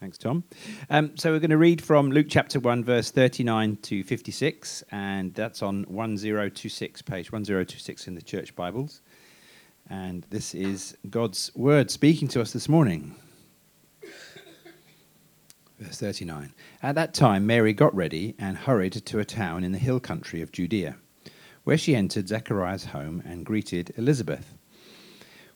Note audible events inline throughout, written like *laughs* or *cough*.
Thanks, Tom. Um, so we're going to read from Luke chapter 1, verse 39 to 56, and that's on 1026, page 1026 in the church Bibles. And this is God's word speaking to us this morning. Verse 39. At that time, Mary got ready and hurried to a town in the hill country of Judea, where she entered Zechariah's home and greeted Elizabeth.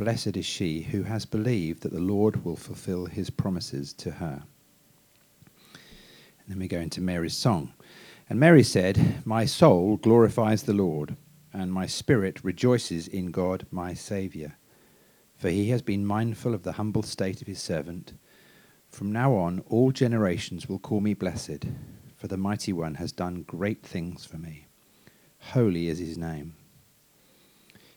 Blessed is she who has believed that the Lord will fulfill his promises to her. And then we go into Mary's song. And Mary said, My soul glorifies the Lord, and my spirit rejoices in God my Saviour. For he has been mindful of the humble state of his servant. From now on, all generations will call me blessed, for the Mighty One has done great things for me. Holy is his name.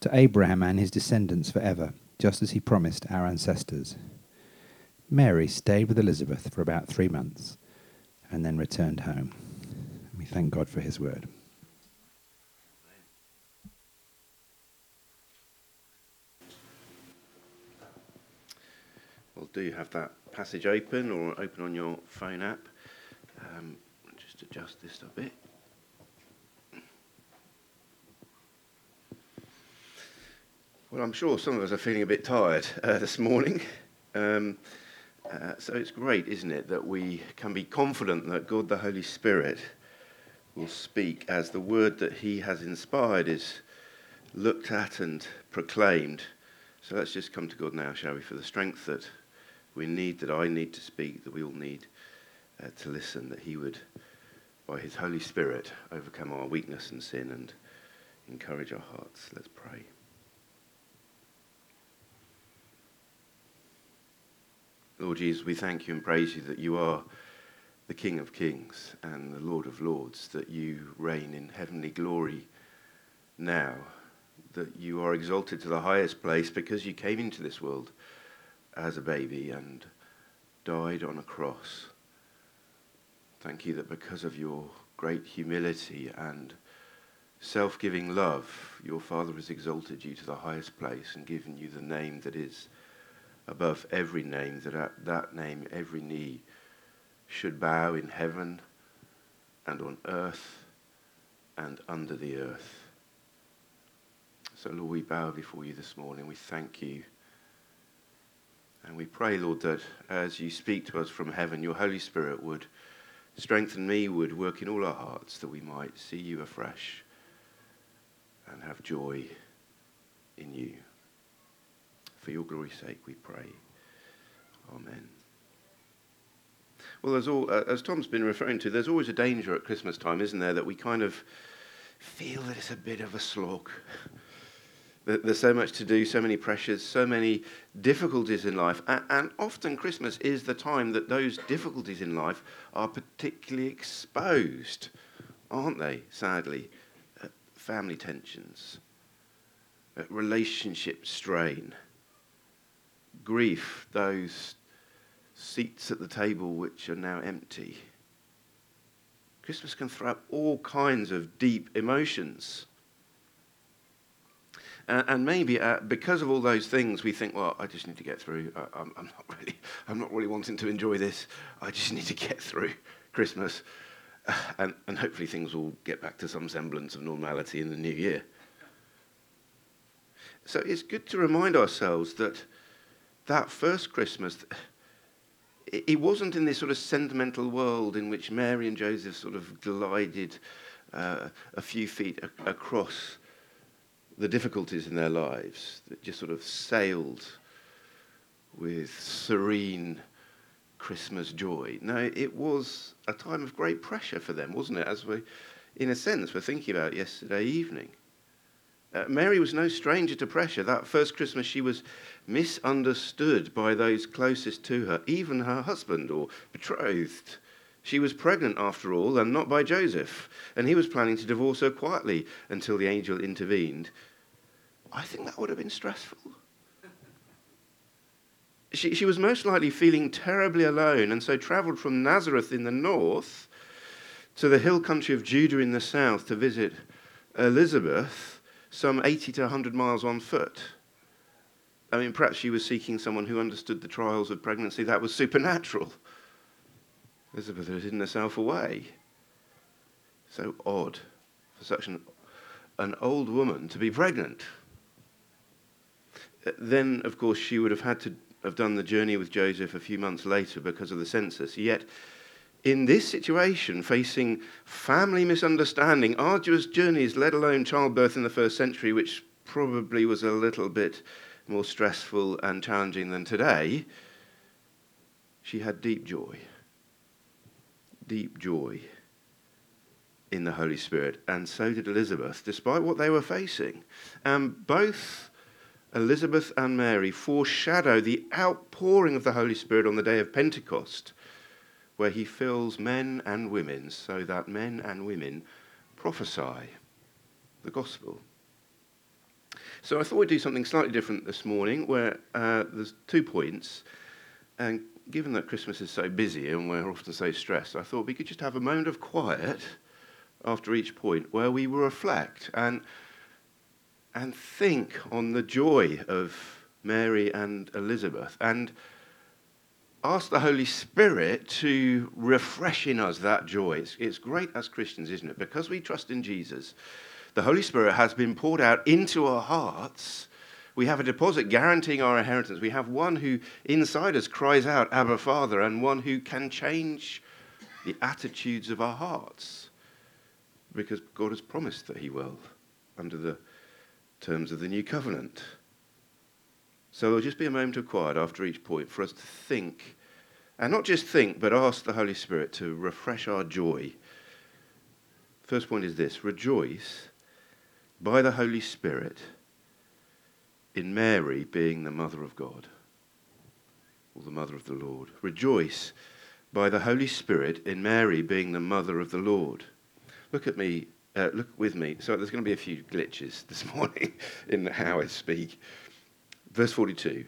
to Abraham and his descendants forever, just as he promised our ancestors. Mary stayed with Elizabeth for about three months and then returned home. We thank God for his word. Well, do you have that passage open or open on your phone app? Um, just adjust this a bit. Well, I'm sure some of us are feeling a bit tired uh, this morning. Um, uh, so it's great, isn't it, that we can be confident that God the Holy Spirit will speak as the word that he has inspired is looked at and proclaimed. So let's just come to God now, shall we, for the strength that we need, that I need to speak, that we all need uh, to listen, that he would, by his Holy Spirit, overcome our weakness and sin and encourage our hearts. Let's pray. Lord Jesus, we thank you and praise you that you are the King of kings and the Lord of lords, that you reign in heavenly glory now, that you are exalted to the highest place because you came into this world as a baby and died on a cross. Thank you that because of your great humility and self giving love, your Father has exalted you to the highest place and given you the name that is above every name, that at that name every knee should bow in heaven and on earth and under the earth. So, Lord, we bow before you this morning. We thank you. And we pray, Lord, that as you speak to us from heaven, your Holy Spirit would strengthen me, would work in all our hearts, that we might see you afresh and have joy in you. For your glory's sake, we pray. Amen. Well, all, uh, as Tom's been referring to, there's always a danger at Christmas time, isn't there, that we kind of feel that it's a bit of a slog. There's so much to do, so many pressures, so many difficulties in life. And often Christmas is the time that those difficulties in life are particularly exposed, aren't they, sadly? Uh, family tensions, uh, relationship strain grief, those seats at the table which are now empty. Christmas can throw up all kinds of deep emotions. Uh, and maybe uh, because of all those things, we think, well, I just need to get through. I, am not really, I'm not really wanting to enjoy this. I just need to get through Christmas. Uh, and, and hopefully things will get back to some semblance of normality in the new year. So it's good to remind ourselves that that first Christmas, it wasn't in this sort of sentimental world in which Mary and Joseph sort of glided uh, a few feet a- across the difficulties in their lives, that just sort of sailed with serene Christmas joy. No, it was a time of great pressure for them, wasn't it? As we, in a sense, were thinking about yesterday evening. Uh, Mary was no stranger to pressure. That first Christmas, she was misunderstood by those closest to her, even her husband or betrothed. She was pregnant, after all, and not by Joseph, and he was planning to divorce her quietly until the angel intervened. I think that would have been stressful. She, she was most likely feeling terribly alone, and so travelled from Nazareth in the north to the hill country of Judah in the south to visit Elizabeth some 80 to 100 miles on foot. I mean, perhaps she was seeking someone who understood the trials of pregnancy. That was supernatural. Elizabeth had hidden herself away. So odd for such an, an old woman to be pregnant. Uh, then, of course, she would have had to have done the journey with Joseph a few months later because of the census. Yet, in this situation, facing family misunderstanding, arduous journeys, let alone childbirth in the first century, which probably was a little bit more stressful and challenging than today, she had deep joy. Deep joy in the Holy Spirit. And so did Elizabeth, despite what they were facing. And both Elizabeth and Mary foreshadow the outpouring of the Holy Spirit on the day of Pentecost where he fills men and women so that men and women prophesy the gospel. So I thought we'd do something slightly different this morning where uh, there's two points. And given that Christmas is so busy and we're often so stressed, I thought we could just have a moment of quiet after each point where we reflect and, and think on the joy of Mary and Elizabeth and ask the Holy Spirit to refresh in us that joy. It's, it's great as Christians, isn't it? Because we trust in Jesus, the Holy Spirit has been poured out into our hearts. We have a deposit guaranteeing our inheritance. We have one who inside us cries out, Abba, Father, and one who can change the attitudes of our hearts because God has promised that He will under the terms of the new covenant. So there'll just be a moment of quiet after each point for us to think and not just think, but ask the Holy Spirit to refresh our joy. First point is this rejoice by the Holy Spirit in Mary being the mother of God, or the mother of the Lord. Rejoice by the Holy Spirit in Mary being the mother of the Lord. Look at me, uh, look with me. So there's going to be a few glitches this *laughs* morning in how I speak. Verse 42.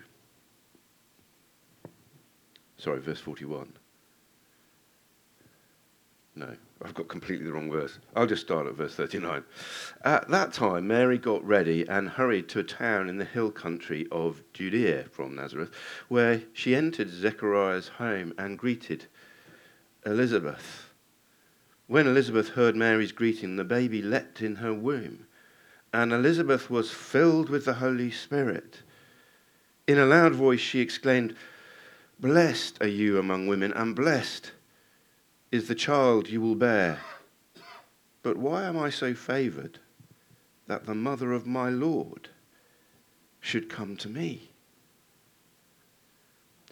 Sorry, verse 41. No, I've got completely the wrong verse. I'll just start at verse 39. At that time, Mary got ready and hurried to a town in the hill country of Judea from Nazareth, where she entered Zechariah's home and greeted Elizabeth. When Elizabeth heard Mary's greeting, the baby leapt in her womb, and Elizabeth was filled with the Holy Spirit. In a loud voice, she exclaimed, Blessed are you among women, and blessed is the child you will bear. But why am I so favored that the mother of my Lord should come to me?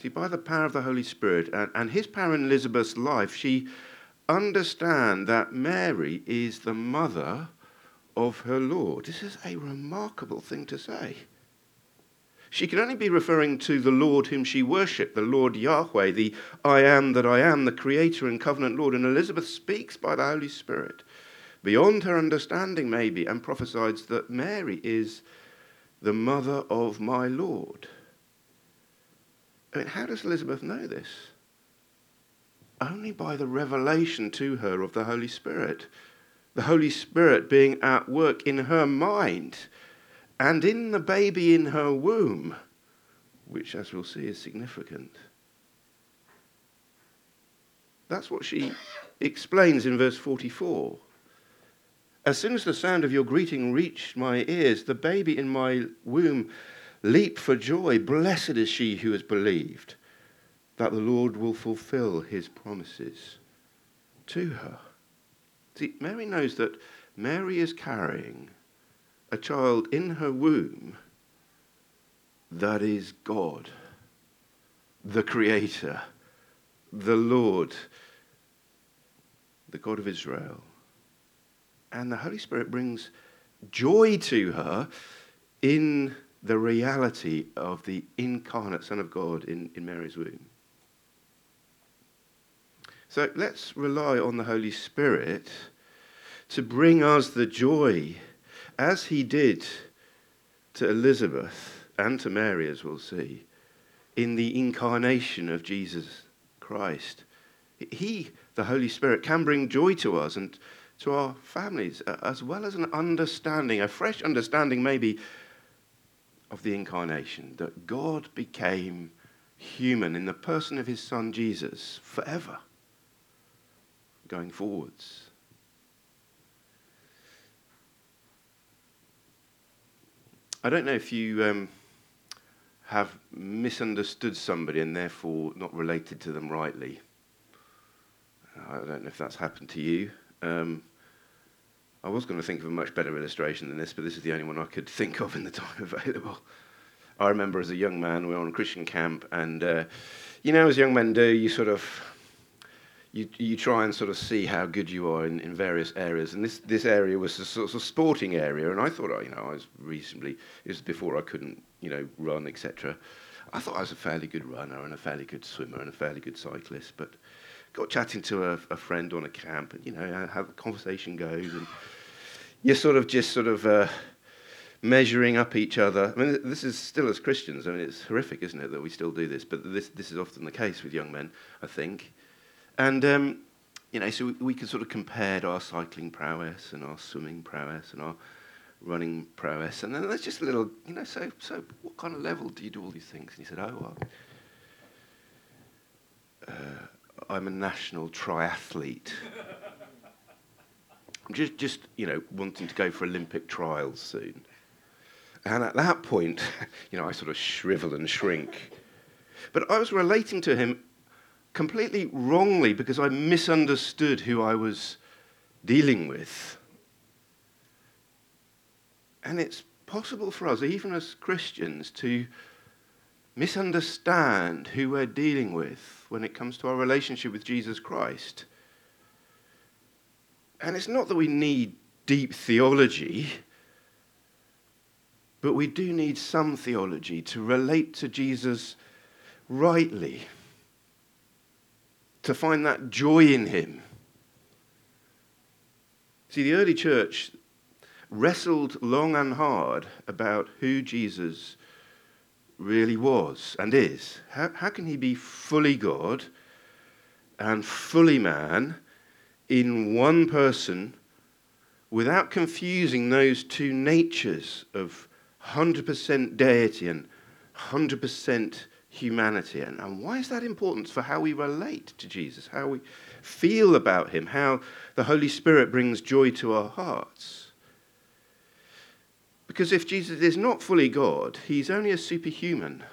See, by the power of the Holy Spirit and, and his power in Elizabeth's life, she understand that Mary is the mother of her Lord. This is a remarkable thing to say. She can only be referring to the Lord whom she worshipped, the Lord Yahweh, the I am that I am, the Creator and covenant Lord. And Elizabeth speaks by the Holy Spirit, beyond her understanding, maybe, and prophesies that Mary is the mother of my Lord. I mean, how does Elizabeth know this? Only by the revelation to her of the Holy Spirit. The Holy Spirit being at work in her mind and in the baby in her womb, which, as we'll see, is significant. That's what she explains in verse 44. As soon as the sound of your greeting reached my ears, the baby in my womb leaped for joy. Blessed is she who has believed that the Lord will fulfill his promises to her. See, Mary knows that Mary is carrying a child in her womb that is God, the Creator, the Lord, the God of Israel. And the Holy Spirit brings joy to her in the reality of the incarnate Son of God in, in Mary's womb. So let's rely on the Holy Spirit to bring us the joy, as he did to Elizabeth and to Mary, as we'll see, in the incarnation of Jesus Christ. He, the Holy Spirit, can bring joy to us and to our families, uh, as well as an understanding, a fresh understanding maybe of the incarnation, that God became human in the person of his son Jesus forever, going forwards. I don't know if you um, have misunderstood somebody and therefore not related to them rightly. I don't know if that's happened to you. Um, I was going to think of a much better illustration than this, but this is the only one I could think of in the time *laughs* available. I remember as a young man, we were on a Christian camp, and uh, you know, as young men do, you sort of you, you try and sort of see how good you are in, in various areas. And this, this area was a sort of sporting area, and I thought, you know, I was reasonably, it was before I couldn't, you know, run, etc. I thought I was a fairly good runner and a fairly good swimmer and a fairly good cyclist, but got chatting to a, a friend on a camp, and, you know, how the conversation goes, and you're sort of just sort of uh, measuring up each other. I mean, this is still as Christians, I mean, it's horrific, isn't it, that we still do this, but this, this is often the case with young men, I think. And, um, you know, so we, we can sort of compare our cycling prowess and our swimming prowess and our running prowess. And then there's just a little, you know, so, so what kind of level do you do all these things? And he said, oh, well, uh, I'm a national triathlete. I'm just, just, you know, wanting to go for Olympic trials soon. And at that point, *laughs* you know, I sort of shrivel and shrink. But I was relating to him completely wrongly because I misunderstood who I was dealing with. And it's possible for us, even as Christians, to misunderstand who we're dealing with when it comes to our relationship with Jesus Christ. And it's not that we need deep theology, but we do need some theology to relate to Jesus rightly to find that joy in Him. See, the early church wrestled long and hard about who Jesus really was and is. How, how can he be fully God and fully man in one person without confusing those two natures of 100% deity and 100% humanity. And, and why is that important for how we relate to Jesus, how we feel about him, how the Holy Spirit brings joy to our hearts? Because if Jesus is not fully God, he's only a superhuman.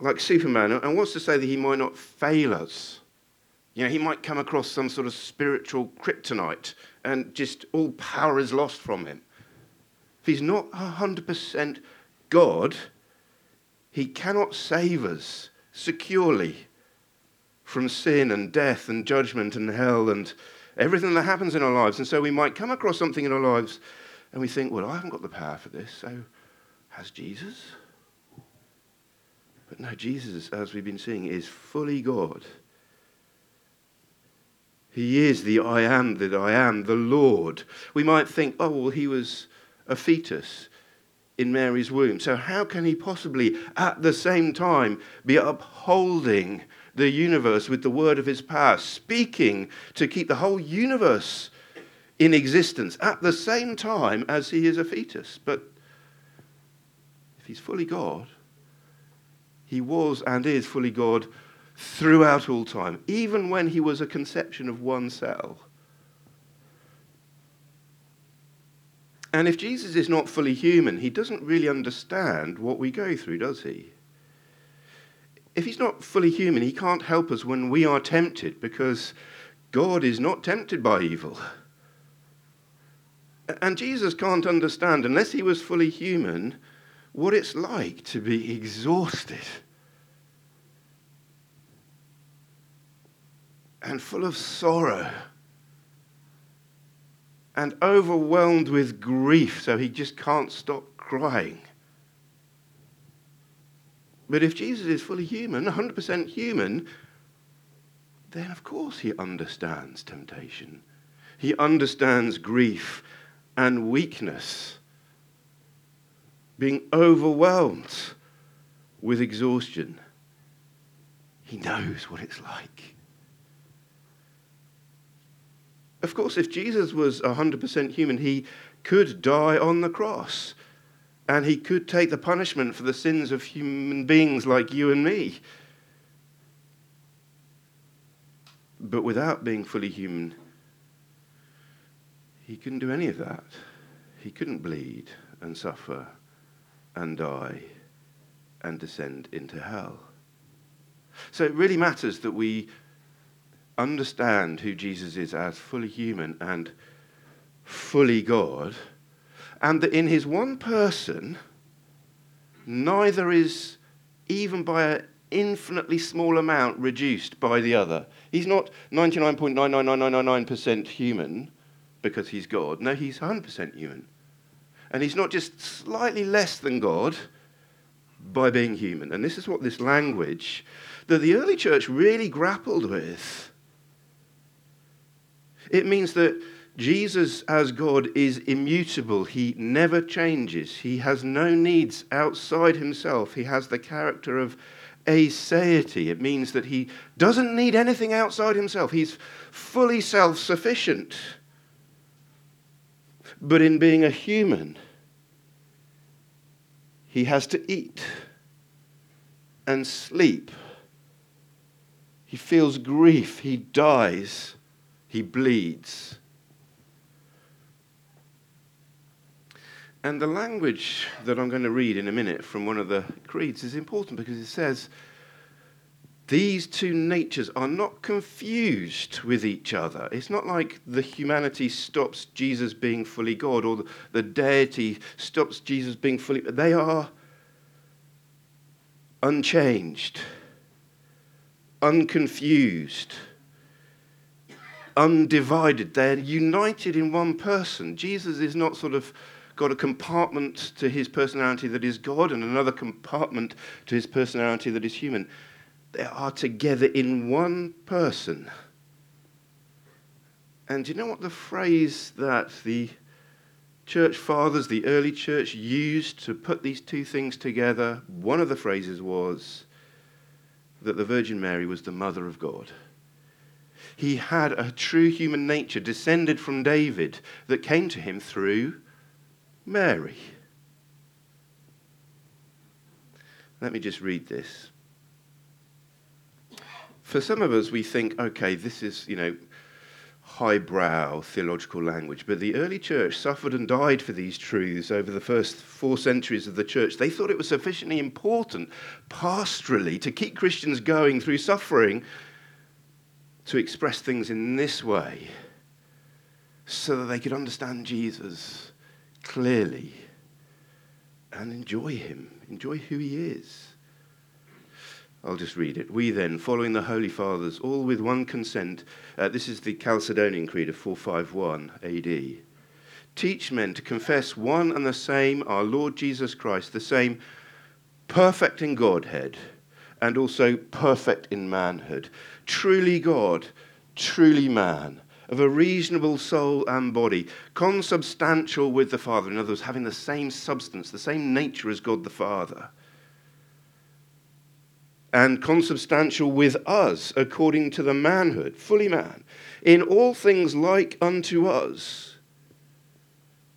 Like Superman, and wants to say that he might not fail us. You know, he might come across some sort of spiritual kryptonite and just all power is lost from him. If he's not 100% God, He cannot save us securely from sin and death and judgment and hell and everything that happens in our lives. And so we might come across something in our lives and we think, well, I haven't got the power for this, so has Jesus? But no, Jesus, as we've been seeing, is fully God. He is the I am that I am, the Lord. We might think, oh, well, he was a fetus in Mary's womb. So, how can he possibly at the same time be upholding the universe with the word of his power, speaking to keep the whole universe in existence at the same time as he is a fetus? But if he's fully God, he was and is fully God throughout all time, even when he was a conception of one cell. And if Jesus is not fully human, he doesn't really understand what we go through, does he? If he's not fully human, he can't help us when we are tempted because God is not tempted by evil. And Jesus can't understand, unless he was fully human, what it's like to be exhausted and full of sorrow and overwhelmed with grief, so he just can't stop crying. But if Jesus is fully human, 100% human, then of course he understands temptation. He understands grief and weakness, being overwhelmed with exhaustion. He knows what it's like. Of course, if Jesus was 100% human, he could die on the cross and he could take the punishment for the sins of human beings like you and me. But without being fully human, he couldn't do any of that. He couldn't bleed and suffer and die and descend into hell. So it really matters that we understand who Jesus is as fully human and fully God, and that in his one person, neither is even by an infinitely small amount reduced by the other. He's not 99.99999% human because he's God. No, he's 100% human. And he's not just slightly less than God by being human. And this is what this language that the early church really grappled with. It means that Jesus, as God, is immutable. He never changes. He has no needs outside himself. He has the character of aseity. It means that he doesn't need anything outside himself. He's fully self sufficient. But in being a human, he has to eat and sleep. He feels grief. He dies. He bleeds. And the language that I'm going to read in a minute from one of the creeds is important because it says, these two natures are not confused with each other. It's not like the humanity stops Jesus being fully God or the, deity stops Jesus being fully. They are unchanged, unconfused, undivided. They're united in one person. Jesus is not sort of got a compartment to his personality that is God and another compartment to his personality that is human they are together in one person. And do you know what the phrase that the church fathers, the early church, used to put these two things together? One of the phrases was that the Virgin Mary was the mother of God. He had a true human nature descended from David that came to him through Mary. Let me just read this for some of us, we think, okay, this is, you know, highbrow theological language. But the early church suffered and died for these truths over the first four centuries of the church. They thought it was sufficiently important pastorally to keep Christians going through suffering to express things in this way so that they could understand Jesus clearly and enjoy him, enjoy who he is. I'll just read it. We then, following the Holy Fathers, all with one consent, uh, this is the Chalcedonian Creed of 451 AD, teach men to confess one and the same, our Lord Jesus Christ, the same perfect in Godhead and also perfect in manhood, truly God, truly man, of a reasonable soul and body, consubstantial with the Father, in other words, having the same substance, the same nature as God the Father. And consubstantial with us according to the manhood, fully man, in all things like unto us,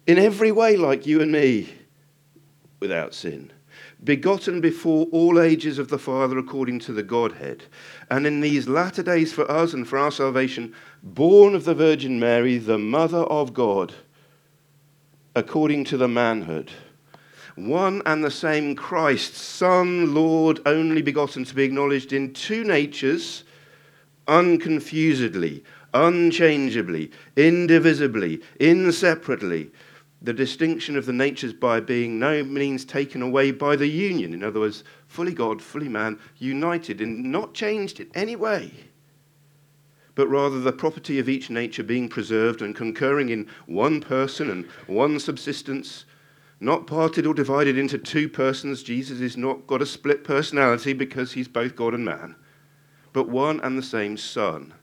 in every way like you and me, without sin, begotten before all ages of the Father according to the Godhead, and in these latter days for us and for our salvation, born of the Virgin Mary, the Mother of God, according to the manhood one and the same Christ, Son, Lord, only begotten, to be acknowledged in two natures, unconfusedly, unchangeably, indivisibly, inseparably. The distinction of the natures by being no means taken away by the union. In other words, fully God, fully man, united and not changed in any way but rather the property of each nature being preserved and concurring in one person and one subsistence, not parted or divided into two persons. Jesus is not got a split personality because he's both God and man, but one and the same Son,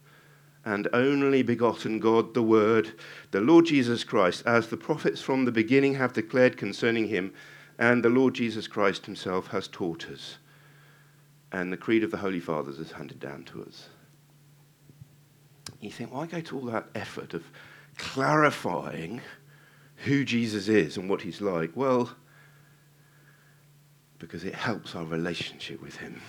and only begotten God, the Word, the Lord Jesus Christ, as the prophets from the beginning have declared concerning him, and the Lord Jesus Christ himself has taught us, and the creed of the Holy Fathers is handed down to us you think, why go to all that effort of clarifying who Jesus is and what he's like? Well, because it helps our relationship with him.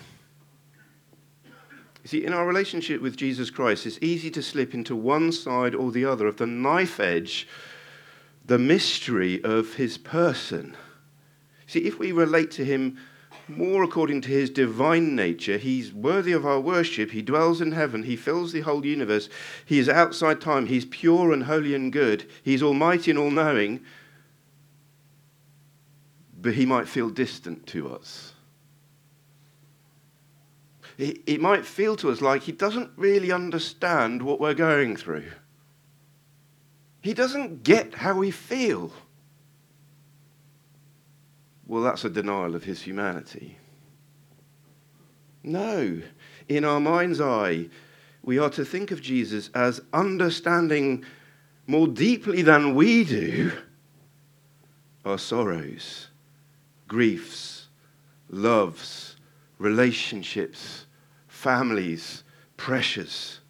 You see, in our relationship with Jesus Christ, it's easy to slip into one side or the other of the knife edge, the mystery of his person. See, if we relate to him more according to his divine nature. He's worthy of our worship. He dwells in heaven. He fills the whole universe. He is outside time. He's pure and holy and good. He's almighty and all knowing. But he might feel distant to us. It might feel to us like he doesn't really understand what we're going through. He doesn't get how we feel. Well, that's a denial of his humanity. No. In our mind's eye, we are to think of Jesus as understanding more deeply than we do our sorrows, griefs, loves, relationships, families, pressures.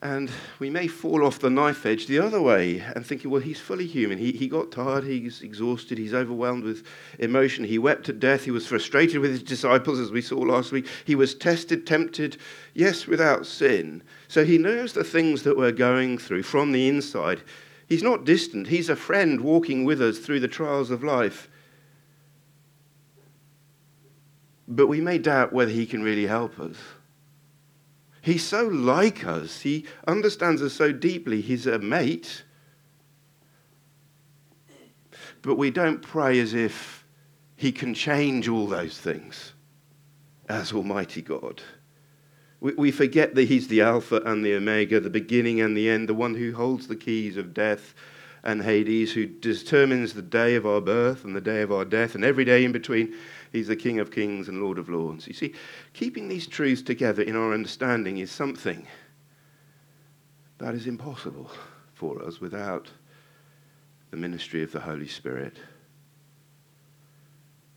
And we may fall off the knife edge the other way and thinking, well, he's fully human. He, he got tired, he's exhausted, he's overwhelmed with emotion. He wept at death, he was frustrated with his disciples, as we saw last week. He was tested, tempted, yes, without sin. So he knows the things that we're going through from the inside. He's not distant, he's a friend walking with us through the trials of life. But we may doubt whether he can really help us. He's so like us. He understands us so deeply. He's a mate. But we don't pray as if he can change all those things as Almighty God. We, we forget that he's the Alpha and the Omega, the beginning and the end, the one who holds the keys of death and Hades, who determines the day of our birth and the day of our death and every day in between. He's the King of kings and Lord of lords. You see, keeping these truths together in our understanding is something that is impossible for us without the ministry of the Holy Spirit.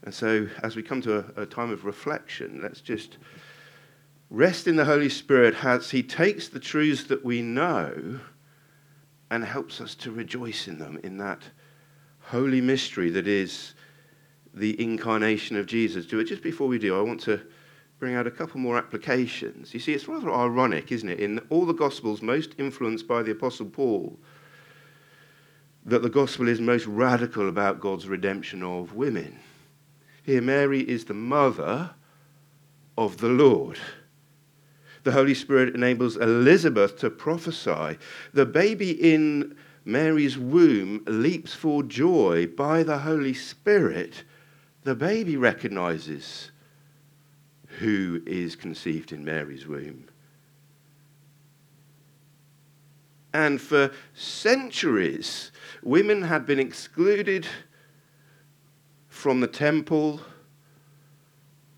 And so, as we come to a, a, time of reflection, let's just rest in the Holy Spirit as He takes the truths that we know and helps us to rejoice in them, in that holy mystery that is the incarnation of Jesus do it. Just before we do, I want to bring out a couple more applications. You see, it's rather ironic, isn't it, in all the Gospels most influenced by the Apostle Paul, that the Gospel is most radical about God's redemption of women. Here, Mary is the mother of the Lord. The Holy Spirit enables Elizabeth to prophesy. The baby in Mary's womb leaps for joy by the Holy Spirit the baby recognizes who is conceived in Mary's womb. And for centuries, women had been excluded from the temple,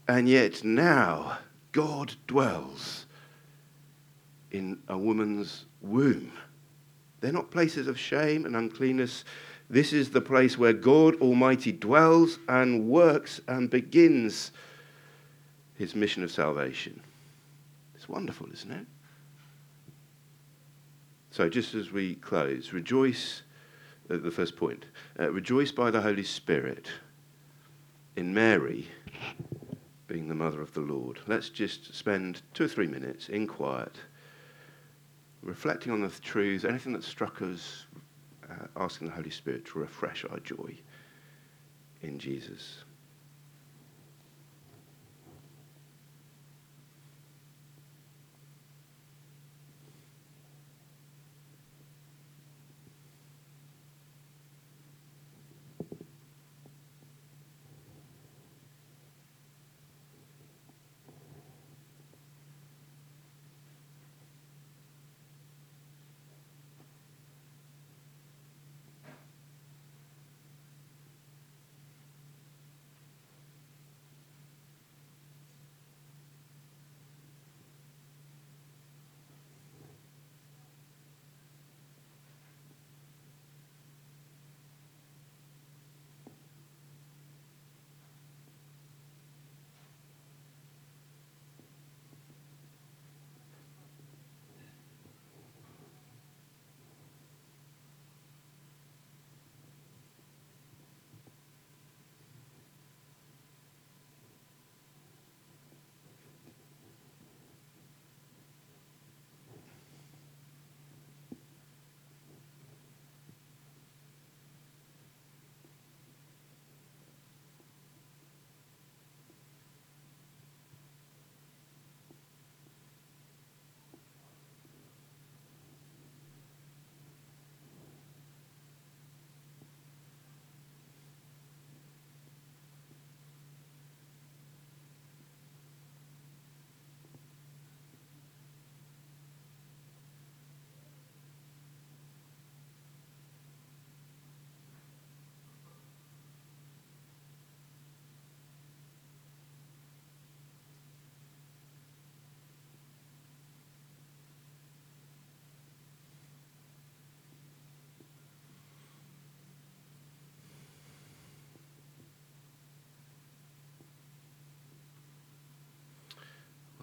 and yet now God dwells in a woman's womb. They're not places of shame and uncleanness, this is the place where God Almighty dwells and works and begins his mission of salvation. It's wonderful, isn't it? So, just as we close, rejoice, uh, the first point, uh, rejoice by the Holy Spirit in Mary being the mother of the Lord. Let's just spend two or three minutes in quiet, reflecting on the truths, anything that struck us, Uh, asking the Holy Spirit to refresh our joy in Jesus.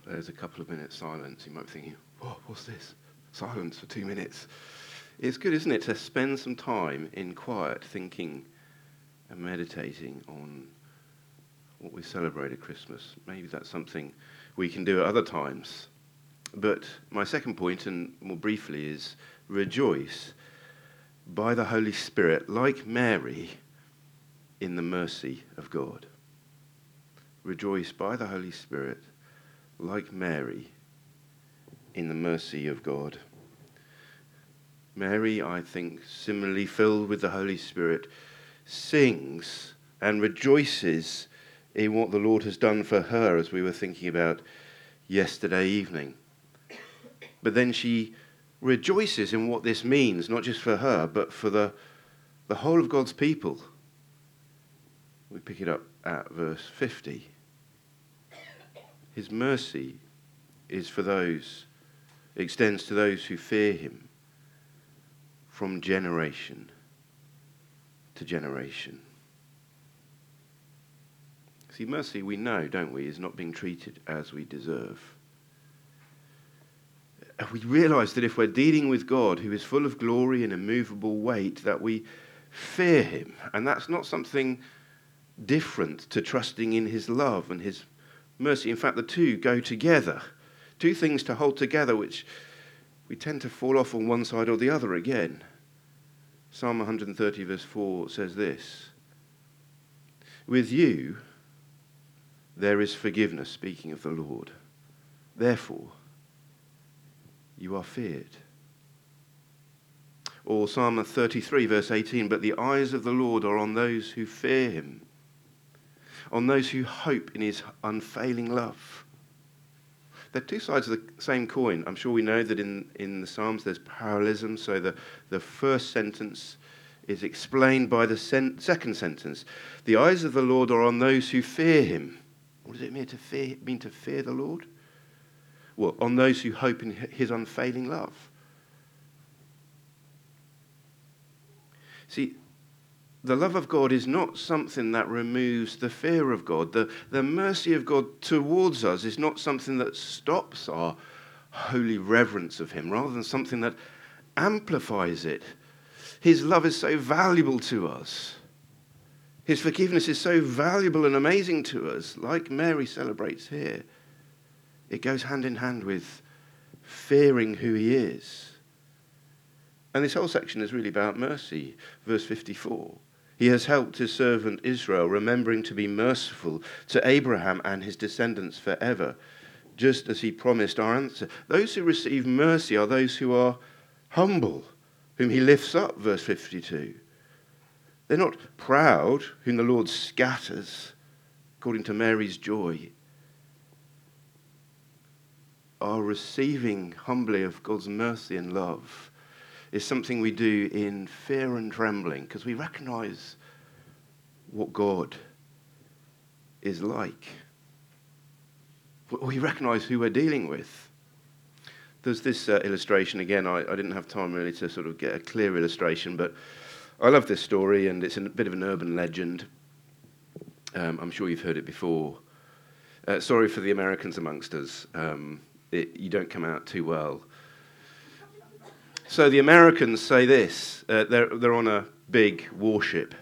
There's a couple of minutes silence, you might be thinking, oh, what's this? Silence for two minutes. It's good, isn't it, to spend some time in quiet thinking and meditating on what we celebrate at Christmas. Maybe that's something we can do at other times. But my second point, and more briefly, is rejoice by the Holy Spirit, like Mary, in the mercy of God. Rejoice by the Holy Spirit, like Mary, in the mercy of God. Mary, I think, similarly filled with the Holy Spirit, sings and rejoices in what the Lord has done for her, as we were thinking about yesterday evening. But then she rejoices in what this means, not just for her, but for the, the whole of God's people. We pick it up at verse 50. His mercy is for those, extends to those who fear him from generation to generation. See, mercy, we know, don't we, is not being treated as we deserve. We realize that if we're dealing with God, who is full of glory and immovable weight, that we fear him. And that's not something different to trusting in his love and his mercy. In fact, the two go together. Two things to hold together, which we tend to fall off on one side or the other again. Psalm 130, verse 4 says this With you there is forgiveness, speaking of the Lord. Therefore, you are feared. Or Psalm 33, verse 18 But the eyes of the Lord are on those who fear him, on those who hope in his unfailing love. They're two sides of the same coin. I'm sure we know that in, in the Psalms there's parallelism, so the, the first sentence is explained by the sen- second sentence. The eyes of the Lord are on those who fear him. What does it mean to fear, mean to fear the Lord? Well, on those who hope in his unfailing love. See, the love of God is not something that removes the fear of God. The, the mercy of God towards us is not something that stops our holy reverence of Him, rather than something that amplifies it. His love is so valuable to us his forgiveness is so valuable and amazing to us, like Mary celebrates here. It goes hand in hand with fearing who he is. And this whole section is really about mercy. Verse 54. He has helped his servant Israel, remembering to be merciful to Abraham and his descendants forever, just as he promised our answer. Those who receive mercy are those who are humble, whom he lifts up, verse 52. They're not proud, whom the Lord scatters, according to Mary's joy. Our receiving humbly of God's mercy and love is something we do in fear and trembling because we recognize what God is like. We recognize who we're dealing with. There's this uh, illustration again. I, I didn't have time really to sort of get a clear illustration, but I love this story, and it's a bit of an urban legend. Um, I'm sure you've heard it before. Uh, sorry for the Americans amongst us. Um, it, you don't come out too well. So the Americans say this uh, they're, they're on a big warship.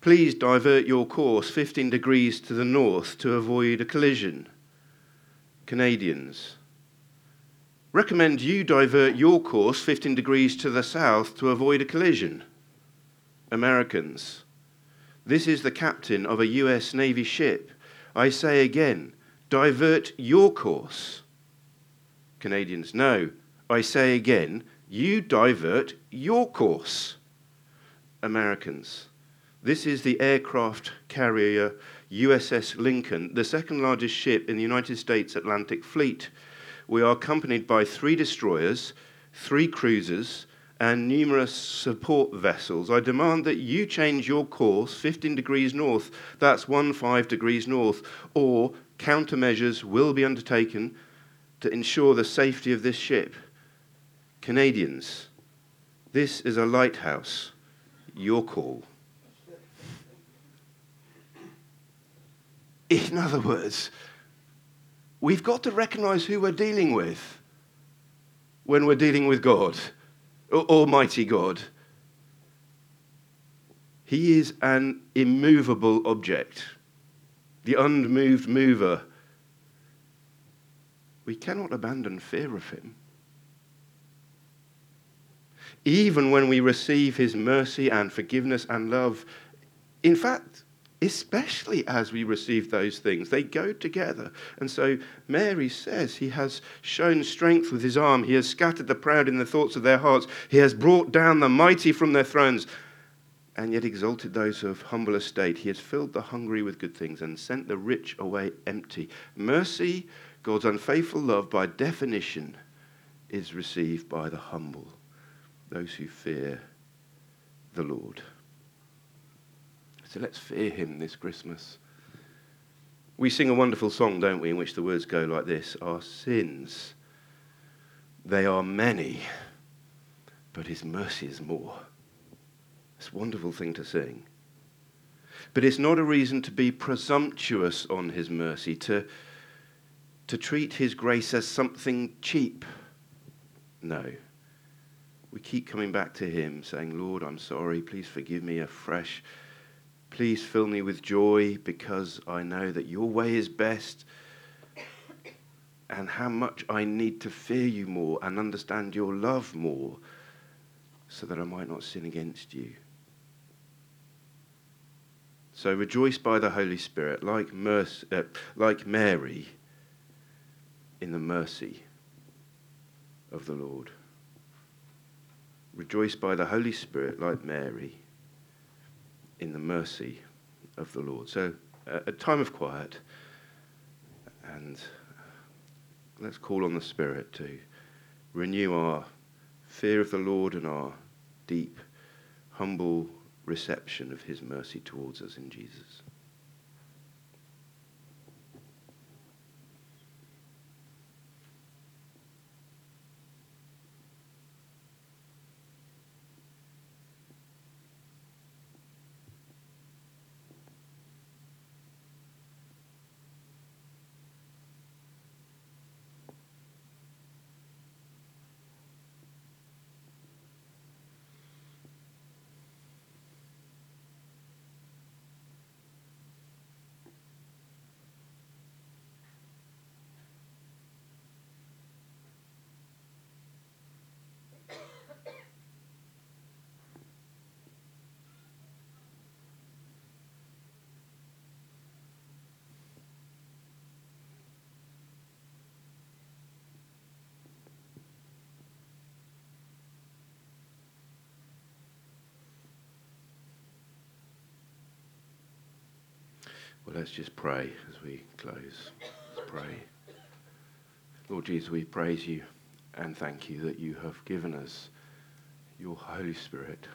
Please divert your course 15 degrees to the north to avoid a collision. Canadians, recommend you divert your course 15 degrees to the south to avoid a collision. Americans. This is the captain of a US Navy ship. I say again, divert your course. Canadians, no. I say again, you divert your course. Americans, this is the aircraft carrier USS Lincoln, the second largest ship in the United States Atlantic Fleet. We are accompanied by three destroyers, three cruisers, and numerous support vessels, I demand that you change your course 15 degrees north, that's 1 5 degrees north, or countermeasures will be undertaken to ensure the safety of this ship. Canadians, this is a lighthouse. Your call. *laughs* In other words, we've got to recognize who we're dealing with when we're dealing with God, Almighty God. He is an immovable object, the unmoved mover. We cannot abandon fear of him. Even when we receive his mercy and forgiveness and love, in fact, especially as we receive those things. They go together. And so Mary says, He has shown strength with his arm. He has scattered the proud in the thoughts of their hearts. He has brought down the mighty from their thrones and yet exalted those of humble estate. He has filled the hungry with good things and sent the rich away empty. Mercy, God's unfaithful love, by definition, is received by the humble, those who fear the Lord. So let's fear him this Christmas. We sing a wonderful song, don't we, in which the words go like this Our sins, they are many, but his mercy is more. It's a wonderful thing to sing. But it's not a reason to be presumptuous on his mercy, to, to treat his grace as something cheap. No. We keep coming back to him, saying, Lord, I'm sorry, please forgive me afresh. Please fill me with joy because I know that your way is best and how much I need to fear you more and understand your love more so that I might not sin against you. So rejoice by the Holy Spirit, like, uh, like Mary, in the mercy of the Lord. Rejoice by the Holy Spirit, like Mary in the mercy of the Lord. So, uh, a time of quiet, and let's call on the Spirit to renew our fear of the Lord and our deep, humble reception of His mercy towards us in Jesus. Well, let's just pray as we close. Let's pray. Lord Jesus, we praise you and thank you that you have given us your Holy Spirit,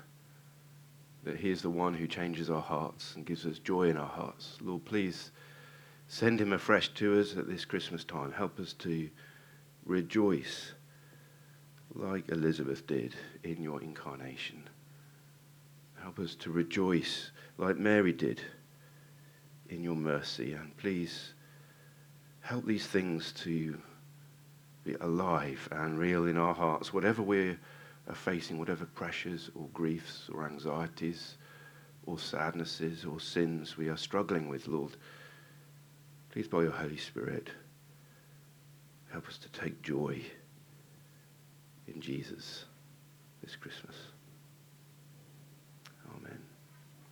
that He is the one who changes our hearts and gives us joy in our hearts. Lord, please send Him afresh to us at this Christmas time. Help us to rejoice like Elizabeth did in your incarnation. Help us to rejoice like Mary did in your mercy. And please help these things to be alive and real in our hearts, whatever we are uh, facing, whatever pressures or griefs or anxieties or sadnesses or sins we are struggling with, Lord. Please, by your Holy Spirit, help us to take joy in Jesus this Christmas.